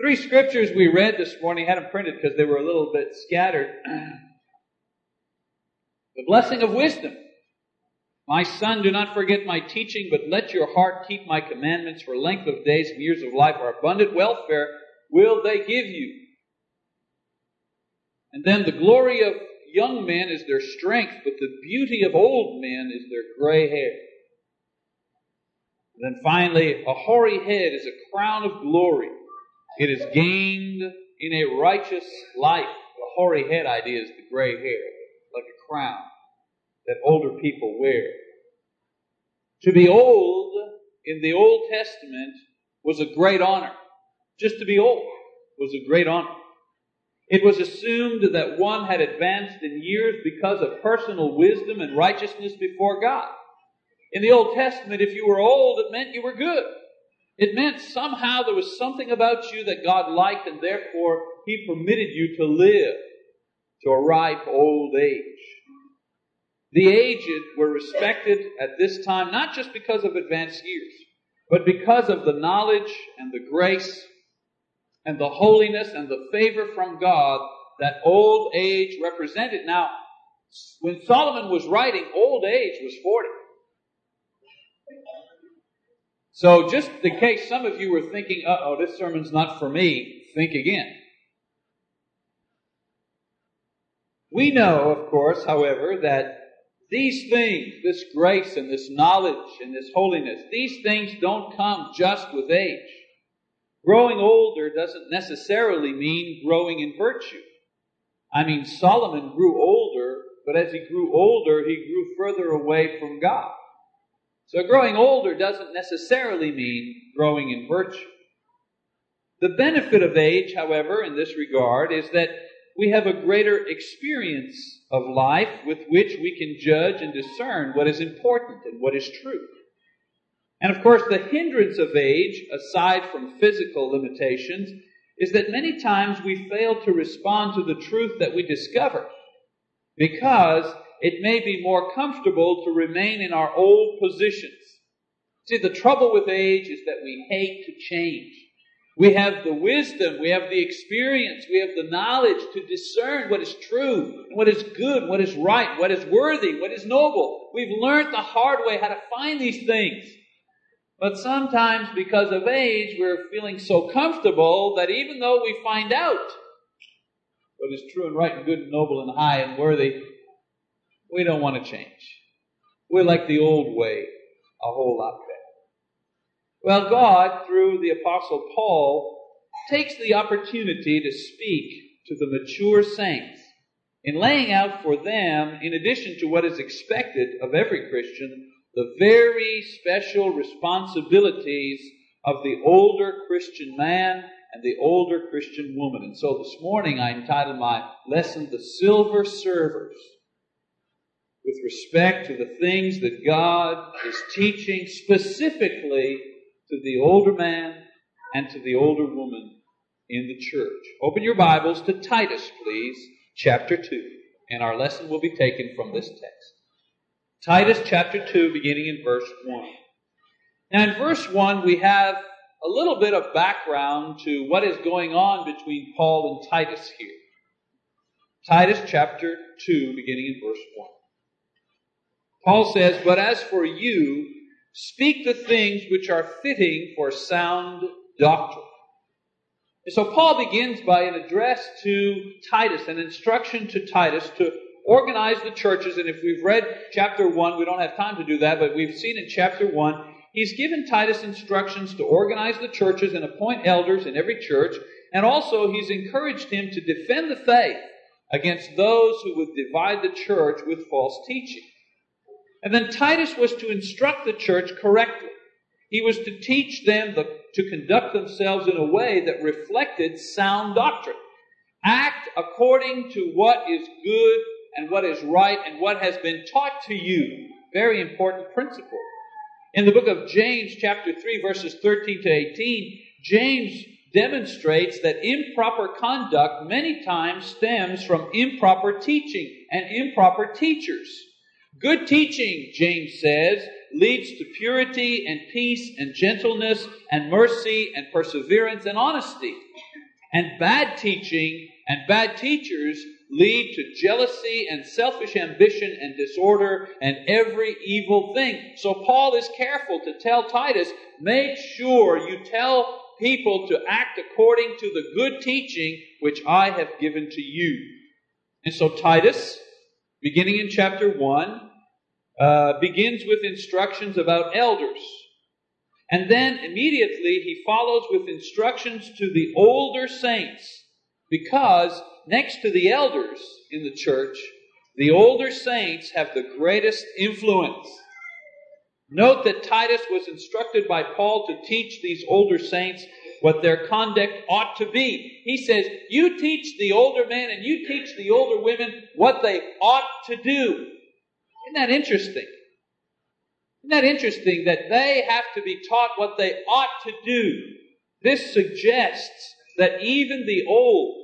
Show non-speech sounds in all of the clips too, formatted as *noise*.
Three scriptures we read this morning, had them printed because they were a little bit scattered. *clears throat* the blessing of wisdom. My son, do not forget my teaching, but let your heart keep my commandments for length of days and years of life or abundant welfare will they give you. And then the glory of young men is their strength, but the beauty of old men is their gray hair. And then finally, a hoary head is a crown of glory. It is gained in a righteous life. The hoary head idea is the gray hair, like a crown that older people wear. To be old in the Old Testament was a great honor. Just to be old was a great honor. It was assumed that one had advanced in years because of personal wisdom and righteousness before God. In the Old Testament, if you were old, it meant you were good. It meant somehow there was something about you that God liked, and therefore He permitted you to live to a ripe old age. The aged were respected at this time not just because of advanced years, but because of the knowledge and the grace and the holiness and the favor from God that old age represented. Now, when Solomon was writing, old age was 40. So, just in case some of you were thinking, uh oh, this sermon's not for me, think again. We know, of course, however, that these things, this grace and this knowledge and this holiness, these things don't come just with age. Growing older doesn't necessarily mean growing in virtue. I mean, Solomon grew older, but as he grew older, he grew further away from God. So growing older doesn't necessarily mean growing in virtue. The benefit of age, however, in this regard, is that we have a greater experience of life with which we can judge and discern what is important and what is true. And of course, the hindrance of age, aside from physical limitations, is that many times we fail to respond to the truth that we discover because it may be more comfortable to remain in our old positions. See, the trouble with age is that we hate to change. We have the wisdom, we have the experience, we have the knowledge to discern what is true, what is good, what is right, what is worthy, what is noble. We've learned the hard way how to find these things. But sometimes because of age, we're feeling so comfortable that even though we find out what is true and right and good and noble and high and worthy, we don't want to change. We like the old way a whole lot better. Well, God, through the Apostle Paul, takes the opportunity to speak to the mature saints in laying out for them, in addition to what is expected of every Christian, the very special responsibilities of the older Christian man and the older Christian woman. And so this morning I entitled my lesson, The Silver Servers, with respect to the things that God is teaching specifically to the older man and to the older woman in the church. Open your Bibles to Titus, please, chapter 2, and our lesson will be taken from this text. Titus chapter 2, beginning in verse 1. Now, in verse 1, we have a little bit of background to what is going on between Paul and Titus here. Titus chapter 2, beginning in verse 1. Paul says, But as for you, speak the things which are fitting for sound doctrine. And so Paul begins by an address to Titus, an instruction to Titus to organize the churches. And if we've read chapter 1, we don't have time to do that, but we've seen in chapter 1, he's given Titus instructions to organize the churches and appoint elders in every church. And also, he's encouraged him to defend the faith against those who would divide the church with false teaching. And then Titus was to instruct the church correctly. He was to teach them the, to conduct themselves in a way that reflected sound doctrine. Act according to what is good and what is right and what has been taught to you. Very important principle. In the book of James, chapter 3, verses 13 to 18, James demonstrates that improper conduct many times stems from improper teaching and improper teachers. Good teaching, James says, leads to purity and peace and gentleness and mercy and perseverance and honesty. And bad teaching and bad teachers lead to jealousy and selfish ambition and disorder and every evil thing. So Paul is careful to tell Titus, make sure you tell people to act according to the good teaching which I have given to you. And so Titus, beginning in chapter 1, uh, begins with instructions about elders. And then immediately he follows with instructions to the older saints because next to the elders in the church, the older saints have the greatest influence. Note that Titus was instructed by Paul to teach these older saints what their conduct ought to be. He says, You teach the older men and you teach the older women what they ought to do. That interesting? Isn't that interesting that they have to be taught what they ought to do? This suggests that even the old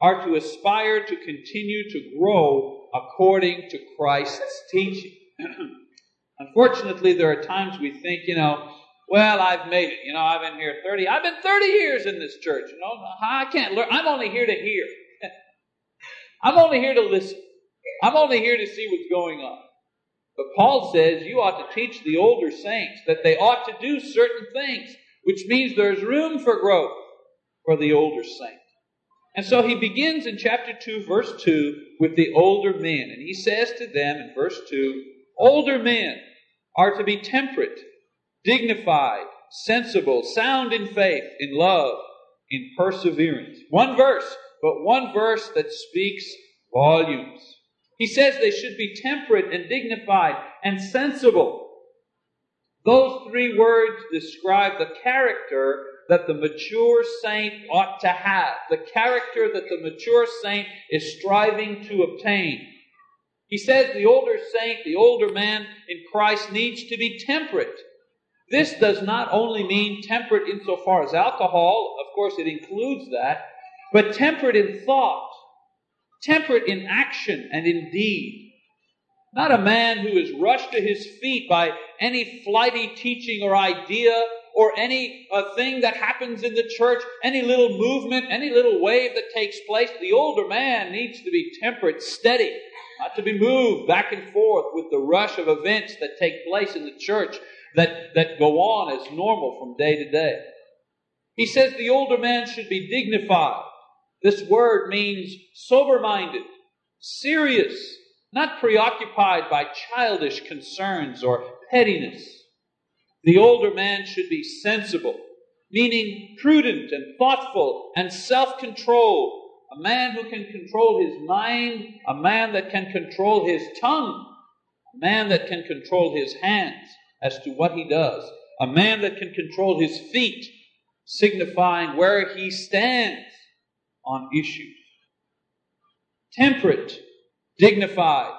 are to aspire to continue to grow according to Christ's teaching. *clears throat* Unfortunately, there are times we think, you know, well, I've made it. You know, I've been here 30, I've been 30 years in this church. You know, I can't learn. I'm only here to hear. *laughs* I'm only here to listen. I'm only here to see what's going on. But Paul says you ought to teach the older saints that they ought to do certain things, which means there's room for growth for the older saint. And so he begins in chapter 2, verse 2, with the older men. And he says to them in verse 2 Older men are to be temperate, dignified, sensible, sound in faith, in love, in perseverance. One verse, but one verse that speaks volumes. He says they should be temperate and dignified and sensible. Those three words describe the character that the mature saint ought to have, the character that the mature saint is striving to obtain. He says the older saint, the older man in Christ needs to be temperate. This does not only mean temperate insofar as alcohol, of course it includes that, but temperate in thought, temperate in action and in deed. Not a man who is rushed to his feet by any flighty teaching or idea or any uh, thing that happens in the church, any little movement, any little wave that takes place. The older man needs to be temperate, steady, not to be moved back and forth with the rush of events that take place in the church that, that go on as normal from day to day. He says the older man should be dignified. This word means sober minded, serious, not preoccupied by childish concerns or pettiness. The older man should be sensible, meaning prudent and thoughtful and self controlled. A man who can control his mind, a man that can control his tongue, a man that can control his hands as to what he does, a man that can control his feet, signifying where he stands on issues. Temperate, dignified,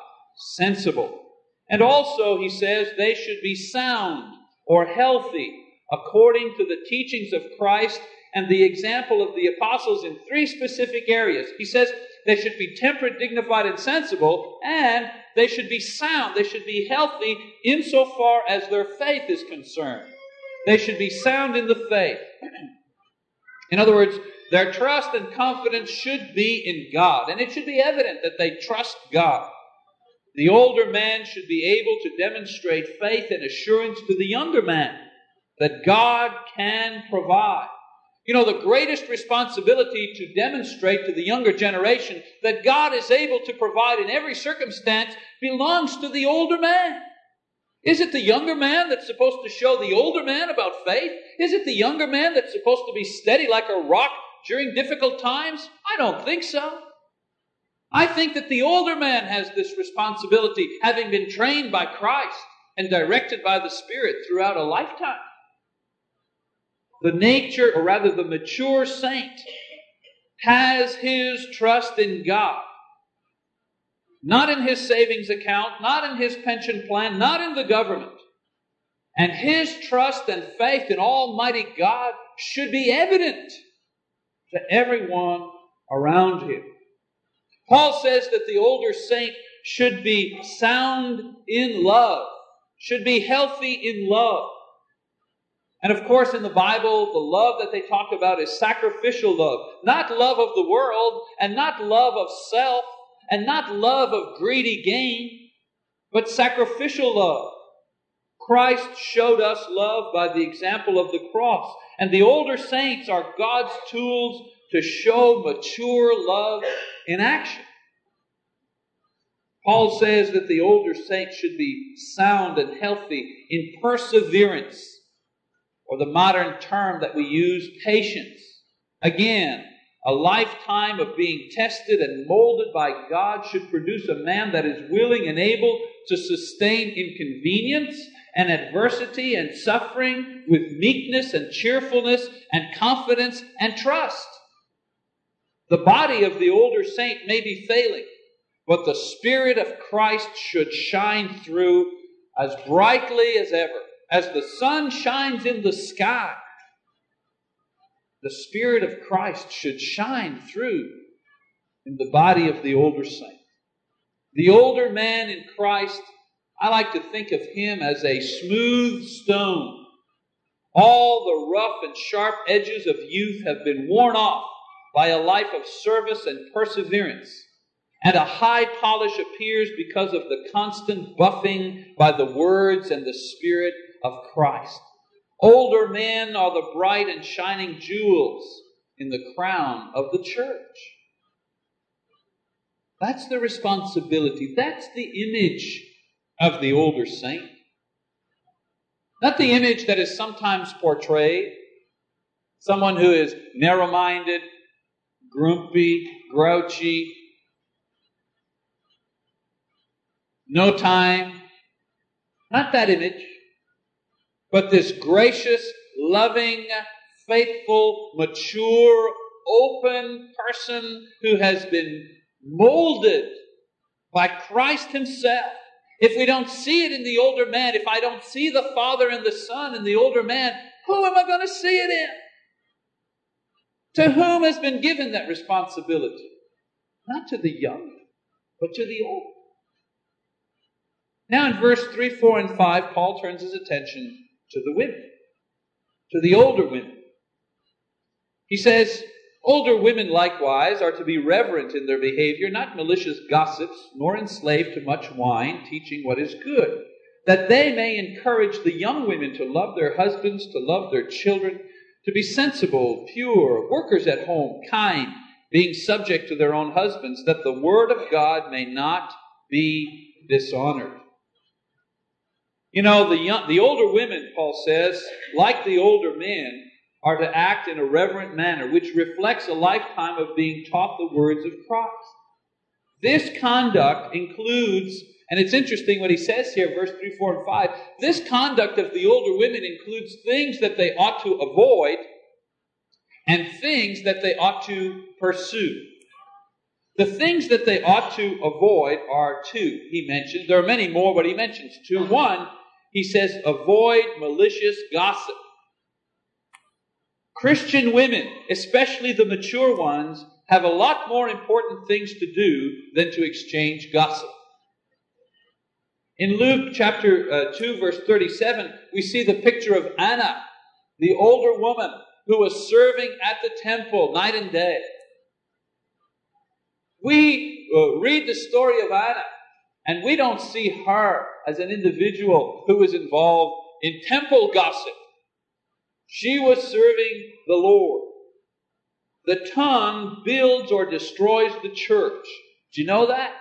sensible. And also, he says, they should be sound or healthy according to the teachings of Christ and the example of the apostles in three specific areas. He says they should be temperate, dignified, and sensible, and they should be sound. They should be healthy insofar as their faith is concerned. They should be sound in the faith. *clears throat* in other words, their trust and confidence should be in God, and it should be evident that they trust God. The older man should be able to demonstrate faith and assurance to the younger man that God can provide. You know, the greatest responsibility to demonstrate to the younger generation that God is able to provide in every circumstance belongs to the older man. Is it the younger man that's supposed to show the older man about faith? Is it the younger man that's supposed to be steady like a rock during difficult times? I don't think so. I think that the older man has this responsibility, having been trained by Christ and directed by the Spirit throughout a lifetime. The nature, or rather the mature saint, has his trust in God. Not in his savings account, not in his pension plan, not in the government. And his trust and faith in Almighty God should be evident to everyone around him. Paul says that the older saint should be sound in love, should be healthy in love. And of course, in the Bible, the love that they talk about is sacrificial love, not love of the world, and not love of self, and not love of greedy gain, but sacrificial love. Christ showed us love by the example of the cross, and the older saints are God's tools to show mature love in action. Paul says that the older saints should be sound and healthy in perseverance, or the modern term that we use, patience. Again, a lifetime of being tested and molded by God should produce a man that is willing and able to sustain inconvenience and adversity and suffering with meekness and cheerfulness and confidence and trust. The body of the older saint may be failing, but the Spirit of Christ should shine through as brightly as ever. As the sun shines in the sky, the Spirit of Christ should shine through in the body of the older saint. The older man in Christ, I like to think of him as a smooth stone. All the rough and sharp edges of youth have been worn off by a life of service and perseverance and a high polish appears because of the constant buffing by the words and the Spirit of Christ. Older men are the bright and shining jewels in the crown of the church. That's the responsibility. That's the image of the older saint. Not the image that is sometimes portrayed. Someone who is narrow minded, grumpy, grouchy, no time. Not that image, but this gracious, loving, faithful, mature, open person who has been molded by Christ Himself. If we don't see it in the older man, if I don't see the Father and the Son in the older man, who am I going to see it in? To whom has been given that responsibility? Not to the young, but to the old. Now, in verse 3, 4, and 5, Paul turns his attention to the women, to the older women. He says, Older women likewise are to be reverent in their behavior, not malicious gossips, nor enslaved to much wine, teaching what is good, that they may encourage the young women to love their husbands, to love their children, to be sensible, pure, workers at home, kind, being subject to their own husbands, that the word of God may not be dishonored. You know, the, young, the older women, Paul says, like the older men, are to act in a reverent manner, which reflects a lifetime of being taught the words of Christ. This conduct includes, and it's interesting what he says here, verse 3, 4, and 5. This conduct of the older women includes things that they ought to avoid and things that they ought to pursue. The things that they ought to avoid are two, he mentions. There are many more, but he mentions two. One he says, avoid malicious gossip. Christian women, especially the mature ones, have a lot more important things to do than to exchange gossip. In Luke chapter uh, 2, verse 37, we see the picture of Anna, the older woman who was serving at the temple night and day. We uh, read the story of Anna and we don't see her as an individual who was involved in temple gossip. She was serving the Lord. The tongue builds or destroys the church. Do you know that?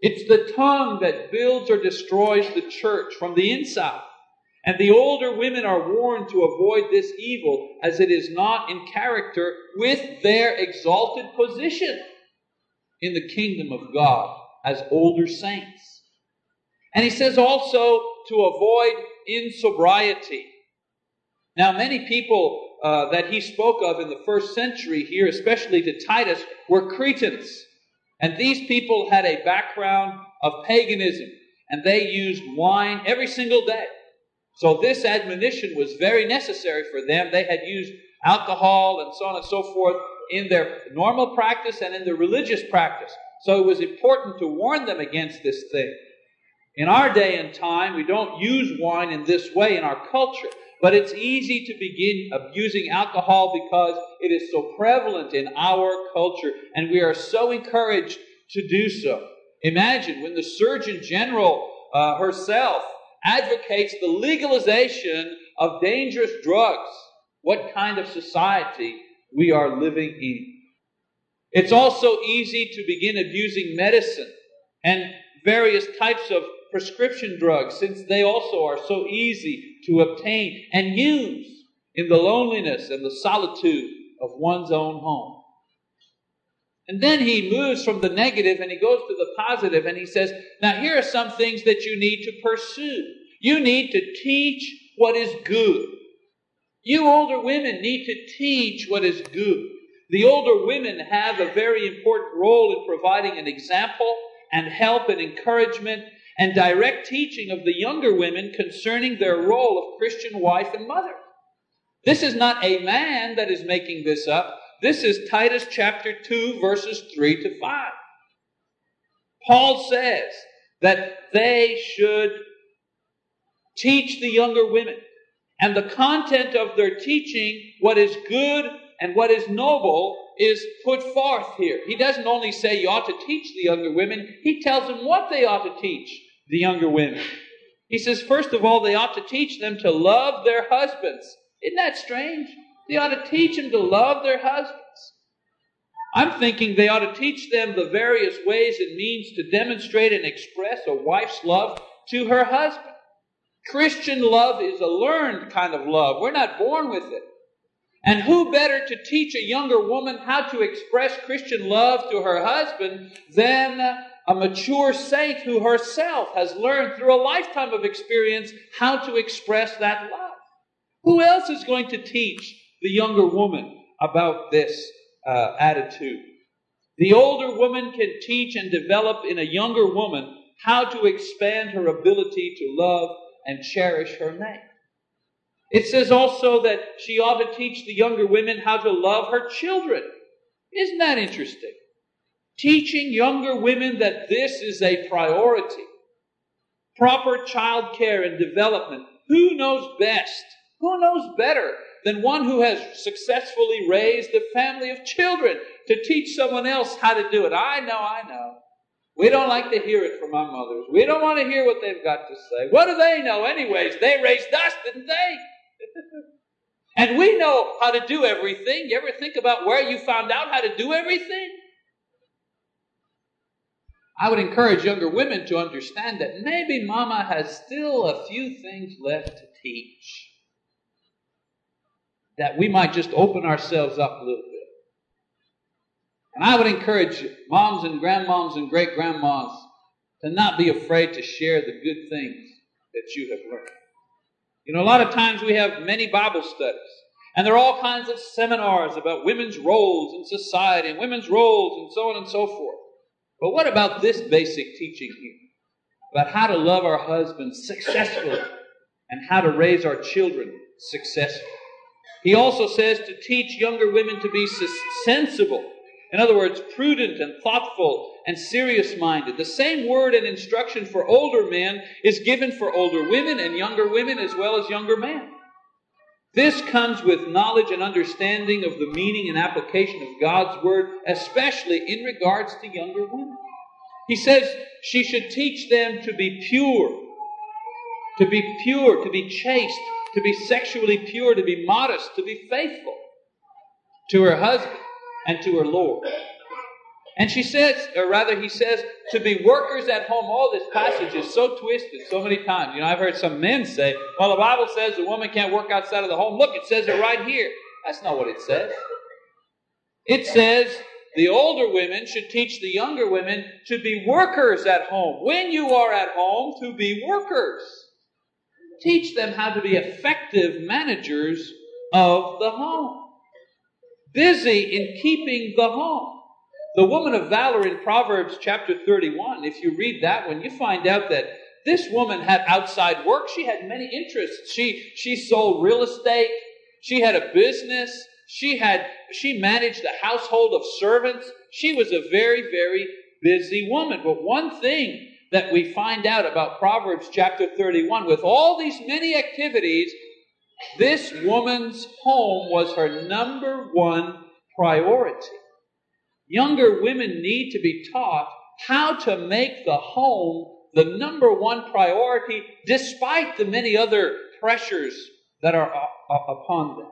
It's the tongue that builds or destroys the church from the inside. And the older women are warned to avoid this evil as it is not in character with their exalted position in the kingdom of God as older saints. And he says also to avoid insobriety. Now, many people uh, that he spoke of in the first century here, especially to Titus, were Cretans. And these people had a background of paganism, and they used wine every single day. So this admonition was very necessary for them. They had used alcohol and so on and so forth in their normal practice and in their religious practice. So it was important to warn them against this thing. In our day and time, we don't use wine in this way in our culture. But it's easy to begin abusing alcohol because it is so prevalent in our culture, and we are so encouraged to do so. Imagine when the Surgeon General uh, herself advocates the legalization of dangerous drugs, what kind of society we are living in. It's also easy to begin abusing medicine and various types of prescription drugs since they also are so easy to obtain and use in the loneliness and the solitude of one's own home. And then he moves from the negative and he goes to the positive and he says, Now, here are some things that you need to pursue. You need to teach what is good. You older women need to teach what is good. The older women have a very important role in providing an example and help and encouragement and direct teaching of the younger women concerning their role of Christian wife and mother. This is not a man that is making this up. This is Titus chapter 2, verses 3 to 5. Paul says that they should teach the younger women, and the content of their teaching, what is good and what is noble, is put forth here. He doesn't only say you ought to teach the younger women, he tells them what they ought to teach the younger women. He says, first of all, they ought to teach them to love their husbands. Isn't that strange? They ought to teach them to love their husbands. I'm thinking they ought to teach them the various ways and means to demonstrate and express a wife's love to her husband. Christian love is a learned kind of love. We're not born with it. And who better to teach a younger woman how to express Christian love to her husband than a mature saint who herself has learned through a lifetime of experience how to express that love? Who else is going to teach the younger woman about this uh, attitude? The older woman can teach and develop in a younger woman how to expand her ability to love and cherish her mate. It says also that she ought to teach the younger women how to love her children. Isn't that interesting? Teaching younger women that this is a priority. Proper child care and development. Who knows best? Who knows better than one who has successfully raised a family of children to teach someone else how to do it? I know, I know. We don't like to hear it from our mothers. We don't want to hear what they've got to say. What do they know, anyways? They raised us, didn't they? *laughs* and we know how to do everything. You ever think about where you found out how to do everything? I would encourage younger women to understand that maybe mama has still a few things left to teach. That we might just open ourselves up a little bit. And I would encourage moms and grandmoms and great grandmas to not be afraid to share the good things that you have learned. You know, a lot of times we have many Bible studies, and there are all kinds of seminars about women's roles in society and women's roles and so on and so forth. But what about this basic teaching here? About how to love our husbands successfully and how to raise our children successfully. He also says to teach younger women to be sensible. In other words, prudent and thoughtful and serious minded. The same word and instruction for older men is given for older women and younger women as well as younger men. This comes with knowledge and understanding of the meaning and application of God's Word, especially in regards to younger women. He says she should teach them to be pure, to be pure, to be chaste, to be sexually pure, to be modest, to be faithful to her husband and to her Lord. And she says, or rather, he says, to be workers at home. All this passage is so twisted so many times. You know, I've heard some men say, well, the Bible says a woman can't work outside of the home. Look, it says it right here. That's not what it says. It says the older women should teach the younger women to be workers at home. When you are at home, to be workers. Teach them how to be effective managers of the home. Busy in keeping the home. The woman of valor in Proverbs chapter 31, if you read that one, you find out that this woman had outside work. She had many interests. She, she sold real estate. She had a business. She had, she managed a household of servants. She was a very, very busy woman. But one thing that we find out about Proverbs chapter 31, with all these many activities, This woman's home was her number one priority. Younger women need to be taught how to make the home the number one priority despite the many other pressures that are upon them.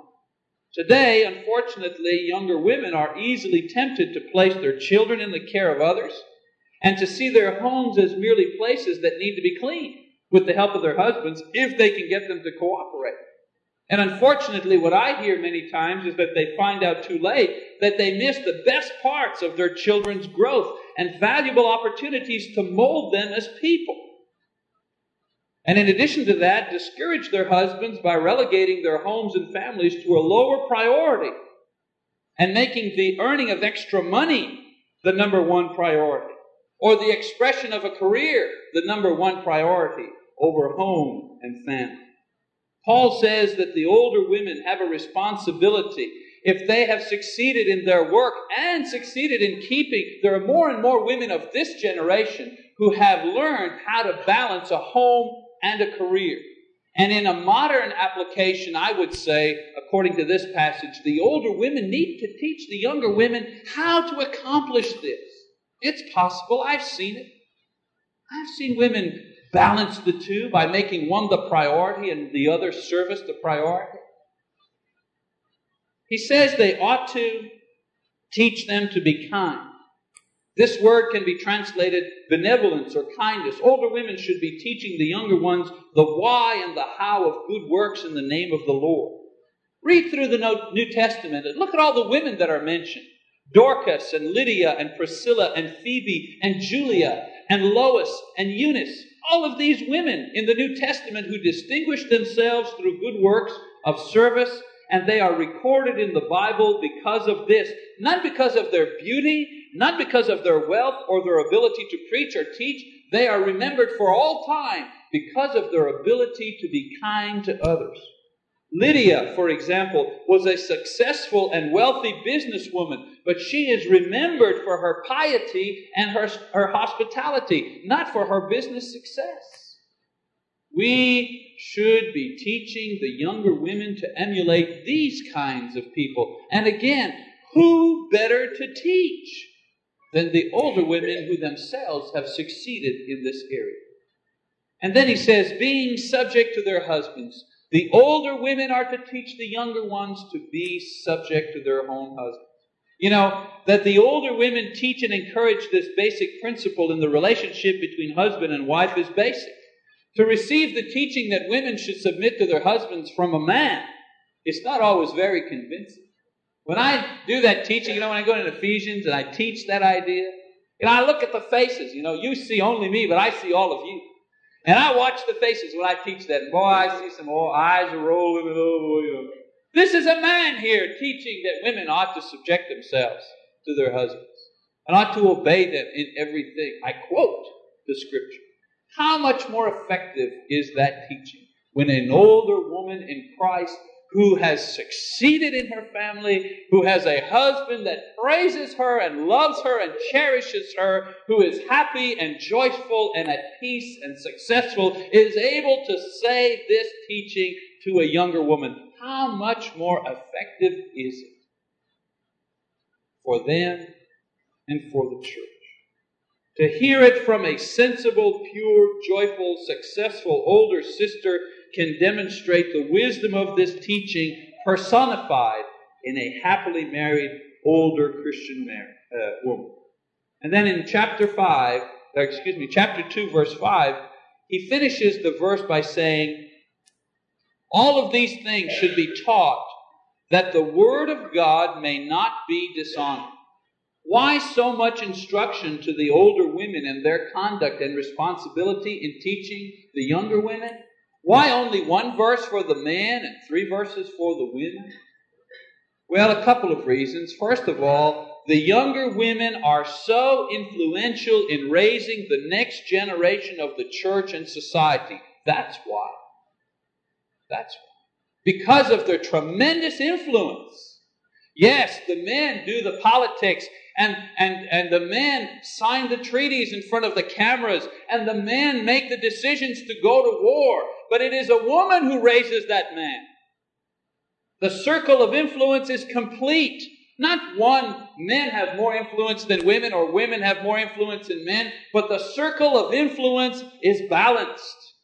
Today, unfortunately, younger women are easily tempted to place their children in the care of others and to see their homes as merely places that need to be cleaned with the help of their husbands if they can get them to cooperate. And unfortunately, what I hear many times is that they find out too late that they miss the best parts of their children's growth and valuable opportunities to mold them as people. And in addition to that, discourage their husbands by relegating their homes and families to a lower priority and making the earning of extra money the number one priority, or the expression of a career the number one priority over home and family. Paul says that the older women have a responsibility. If they have succeeded in their work and succeeded in keeping, there are more and more women of this generation who have learned how to balance a home and a career. And in a modern application, I would say, according to this passage, the older women need to teach the younger women how to accomplish this. It's possible. I've seen it. I've seen women balance the two by making one the priority and the other service the priority? He says they ought to teach them to be kind. This word can be translated benevolence or kindness. Older women should be teaching the younger ones the why and the how of good works in the name of the Lord. Read through the New Testament and look at all the women that are mentioned Dorcas and Lydia and Priscilla and Phoebe and Julia and Lois and Eunice all of these women in the New Testament who distinguished themselves through good works of service, and they are recorded in the Bible because of this. Not because of their beauty, not because of their wealth or their ability to preach or teach. They are remembered for all time because of their ability to be kind to others. Lydia, for example, was a successful and wealthy businesswoman, but she is remembered for her piety and her, her hospitality, not for her business success. We should be teaching the younger women to emulate these kinds of people. And again, who better to teach than the older women who themselves have succeeded in this area? And then he says, being subject to their husbands the older women are to teach the younger ones to be subject to their own husbands. You know, that the older women teach and encourage this basic principle in the relationship between husband and wife is basic. To receive the teaching that women should submit to their husbands from a man, it's not always very convincing. When I do that teaching, you know, when I go into Ephesians and I teach that idea, you know, I look at the faces. You know, you see only me, but I see all of you. And I watch the faces when I teach that. And boy, I see some oh, eyes are rolling oh, know. Oh. This is a man here teaching that women ought to subject themselves to their husbands and ought to obey them in everything. I quote the scripture. How much more effective is that teaching when an older woman in Christ who has succeeded in her family, who has a husband that praises her and loves her and cherishes her, who is happy and joyful and at peace and successful, is able to say this teaching to a younger woman. How much more effective is it for them and for the church? To hear it from a sensible, pure, joyful, successful older sister can demonstrate the wisdom of this teaching personified in a happily married older Christian uh, woman. And then in chapter 5, uh, excuse me, chapter 2, verse 5, he finishes the verse by saying, All of these things should be taught that the word of God may not be dishonored. Why so much instruction to the older women and their conduct and responsibility in teaching the younger women? Why only one verse for the man and three verses for the women? Well, a couple of reasons. First of all, the younger women are so influential in raising the next generation of the church and society. That's why. That's why. Because of their tremendous influence. Yes, the men do the politics and, and, and the men sign the treaties in front of the cameras, and the men make the decisions to go to war. But it is a woman who raises that man. The circle of influence is complete. Not one, men have more influence than women or women have more influence than men, but the circle of influence is balanced.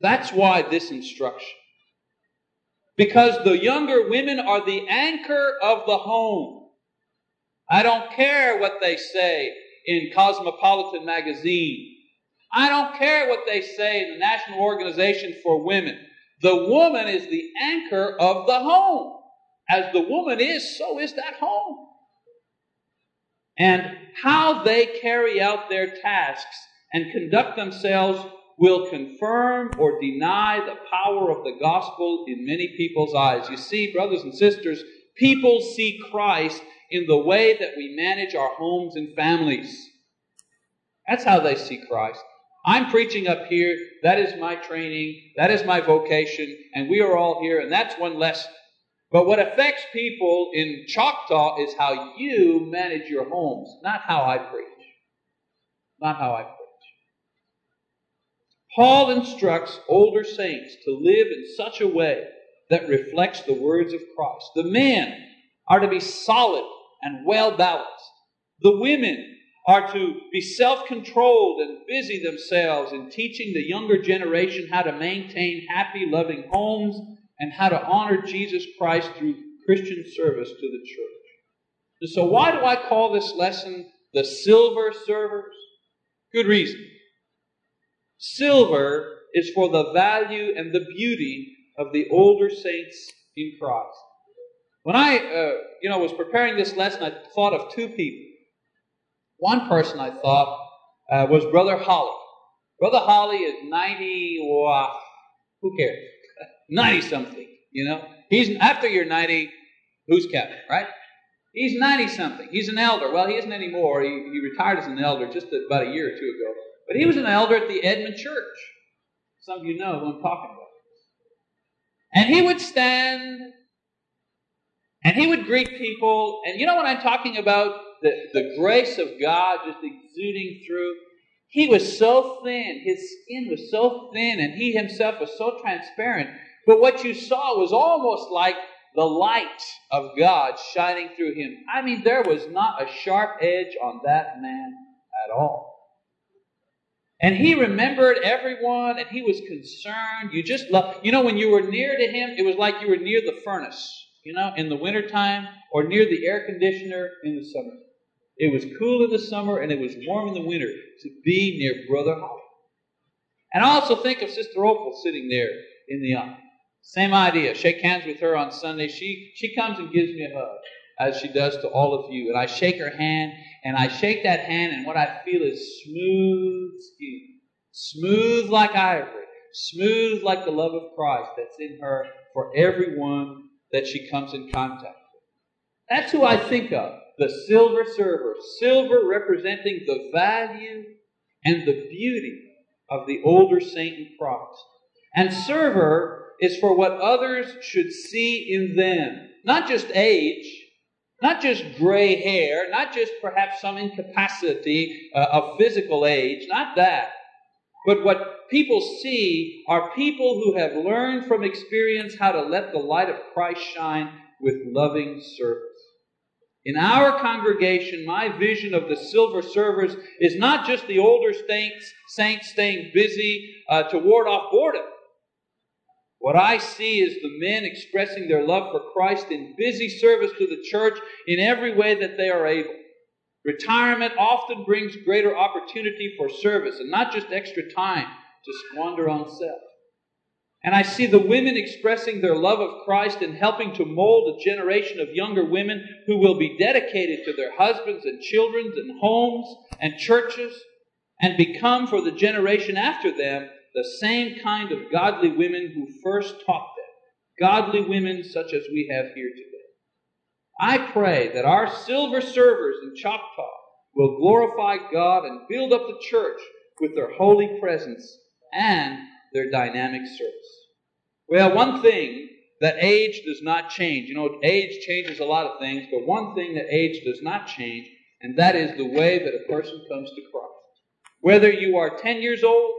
That's why this instruction. Because the younger women are the anchor of the home. I don't care what they say in Cosmopolitan magazine. I don't care what they say in the National Organization for Women. The woman is the anchor of the home. As the woman is, so is that home. And how they carry out their tasks and conduct themselves will confirm or deny the power of the gospel in many people's eyes. You see, brothers and sisters, people see Christ in the way that we manage our homes and families. That's how they see Christ. I'm preaching up here. That is my training. That is my vocation. And we are all here. And that's one lesson. But what affects people in Choctaw is how you manage your homes, not how I preach. Not how I preach. Paul instructs older saints to live in such a way that reflects the words of Christ. The men are to be solid and well balanced. The women are to be self controlled and busy themselves in teaching the younger generation how to maintain happy, loving homes and how to honor Jesus Christ through Christian service to the church. And so, why do I call this lesson the silver servers? Good reason. Silver is for the value and the beauty of the older saints in Christ. When I, uh, you know, was preparing this lesson, I thought of two people. One person I thought uh, was Brother Holly. Brother Holly is 90, well, who cares? *laughs* 90 something, you know? He's, after you're 90, who's counting, right? He's 90 something. He's an elder. Well, he isn't anymore. He, he retired as an elder just about a year or two ago. But he was an elder at the Edmond Church. Some of you know who I'm talking about. And he would stand and he would greet people. And you know what I'm talking about? The, the grace of God just exuding through. He was so thin, his skin was so thin, and he himself was so transparent. But what you saw was almost like the light of God shining through him. I mean, there was not a sharp edge on that man at all. And he remembered everyone and he was concerned. You just love, you know, when you were near to him, it was like you were near the furnace, you know, in the wintertime or near the air conditioner in the summer. It was cool in the summer and it was warm in the winter to be near Brother Holly. And also think of Sister Opal sitting there in the aisle. Same idea. Shake hands with her on Sunday. She, she comes and gives me a hug, as she does to all of you. And I shake her hand and I shake that hand, and what I feel is smooth skin, smooth like ivory, smooth like the love of Christ that's in her for everyone that she comes in contact with. That's who I think of the silver server, silver representing the value and the beauty of the older saint and Christ. And server is for what others should see in them, not just age, not just gray hair, not just perhaps some incapacity uh, of physical age, not that. But what people see are people who have learned from experience how to let the light of Christ shine with loving service. In our congregation, my vision of the silver servers is not just the older saints, saints staying busy uh, to ward off boredom. What I see is the men expressing their love for Christ in busy service to the church in every way that they are able. Retirement often brings greater opportunity for service and not just extra time to squander on self. And I see the women expressing their love of Christ and helping to mold a generation of younger women who will be dedicated to their husbands and children and homes and churches and become for the generation after them the same kind of godly women who first taught them, godly women such as we have here today. I pray that our silver servers in Choctaw will glorify God and build up the church with their holy presence and their dynamic service. Well, one thing that age does not change. You know, age changes a lot of things, but one thing that age does not change, and that is the way that a person comes to Christ. Whether you are 10 years old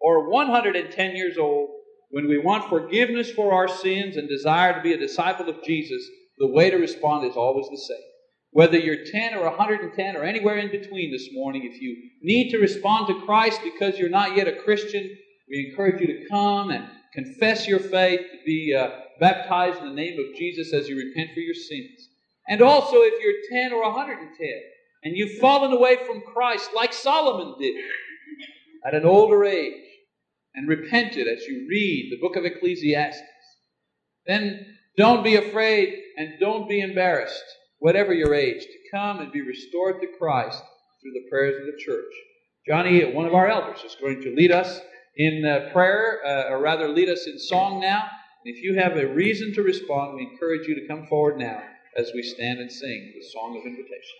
or 110 years old, when we want forgiveness for our sins and desire to be a disciple of Jesus, the way to respond is always the same. Whether you're 10 or 110 or anywhere in between this morning, if you need to respond to Christ because you're not yet a Christian, we encourage you to come and confess your faith, to be uh, baptized in the name of Jesus as you repent for your sins. And also, if you're 10 or 110 and you've fallen away from Christ like Solomon did at an older age and repented as you read the book of Ecclesiastes, then don't be afraid and don't be embarrassed, whatever your age, to come and be restored to Christ through the prayers of the church. Johnny, one of our elders, is going to lead us in uh, prayer, uh, or rather, lead us in song now. If you have a reason to respond, we encourage you to come forward now as we stand and sing the song of invitation.